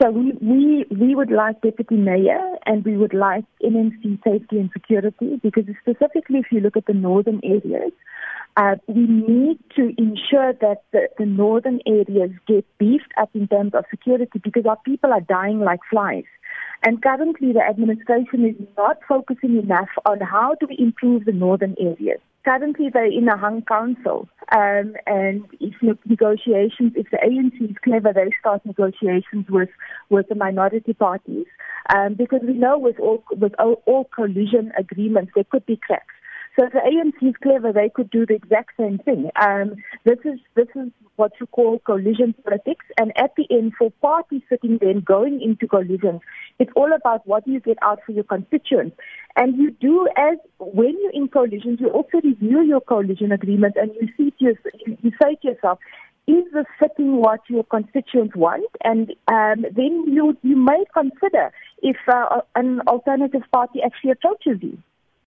So we, we, we would like Deputy Mayor and we would like MMC Safety and Security because specifically if you look at the northern areas, uh, we need to ensure that the, the northern areas get beefed up in terms of security because our people are dying like flies. And currently the administration is not focusing enough on how do we improve the northern areas. Currently they're in a hung council um, and if negotiations, if the ANC is clever, they start negotiations with, with the minority parties um, because we know with all, with all, all coalition agreements there could be cracks. So the ANC is clever, they could do the exact same thing. Um, this is this is what you call collision politics, and at the end, for parties sitting there going into collisions, it's all about what you get out for your constituents. And you do as when you're in coalitions, you also review your coalition agreement, and you see to yourself, you say to yourself, is this fitting what your constituents want? And um, then you you may consider if uh, an alternative party actually approaches you.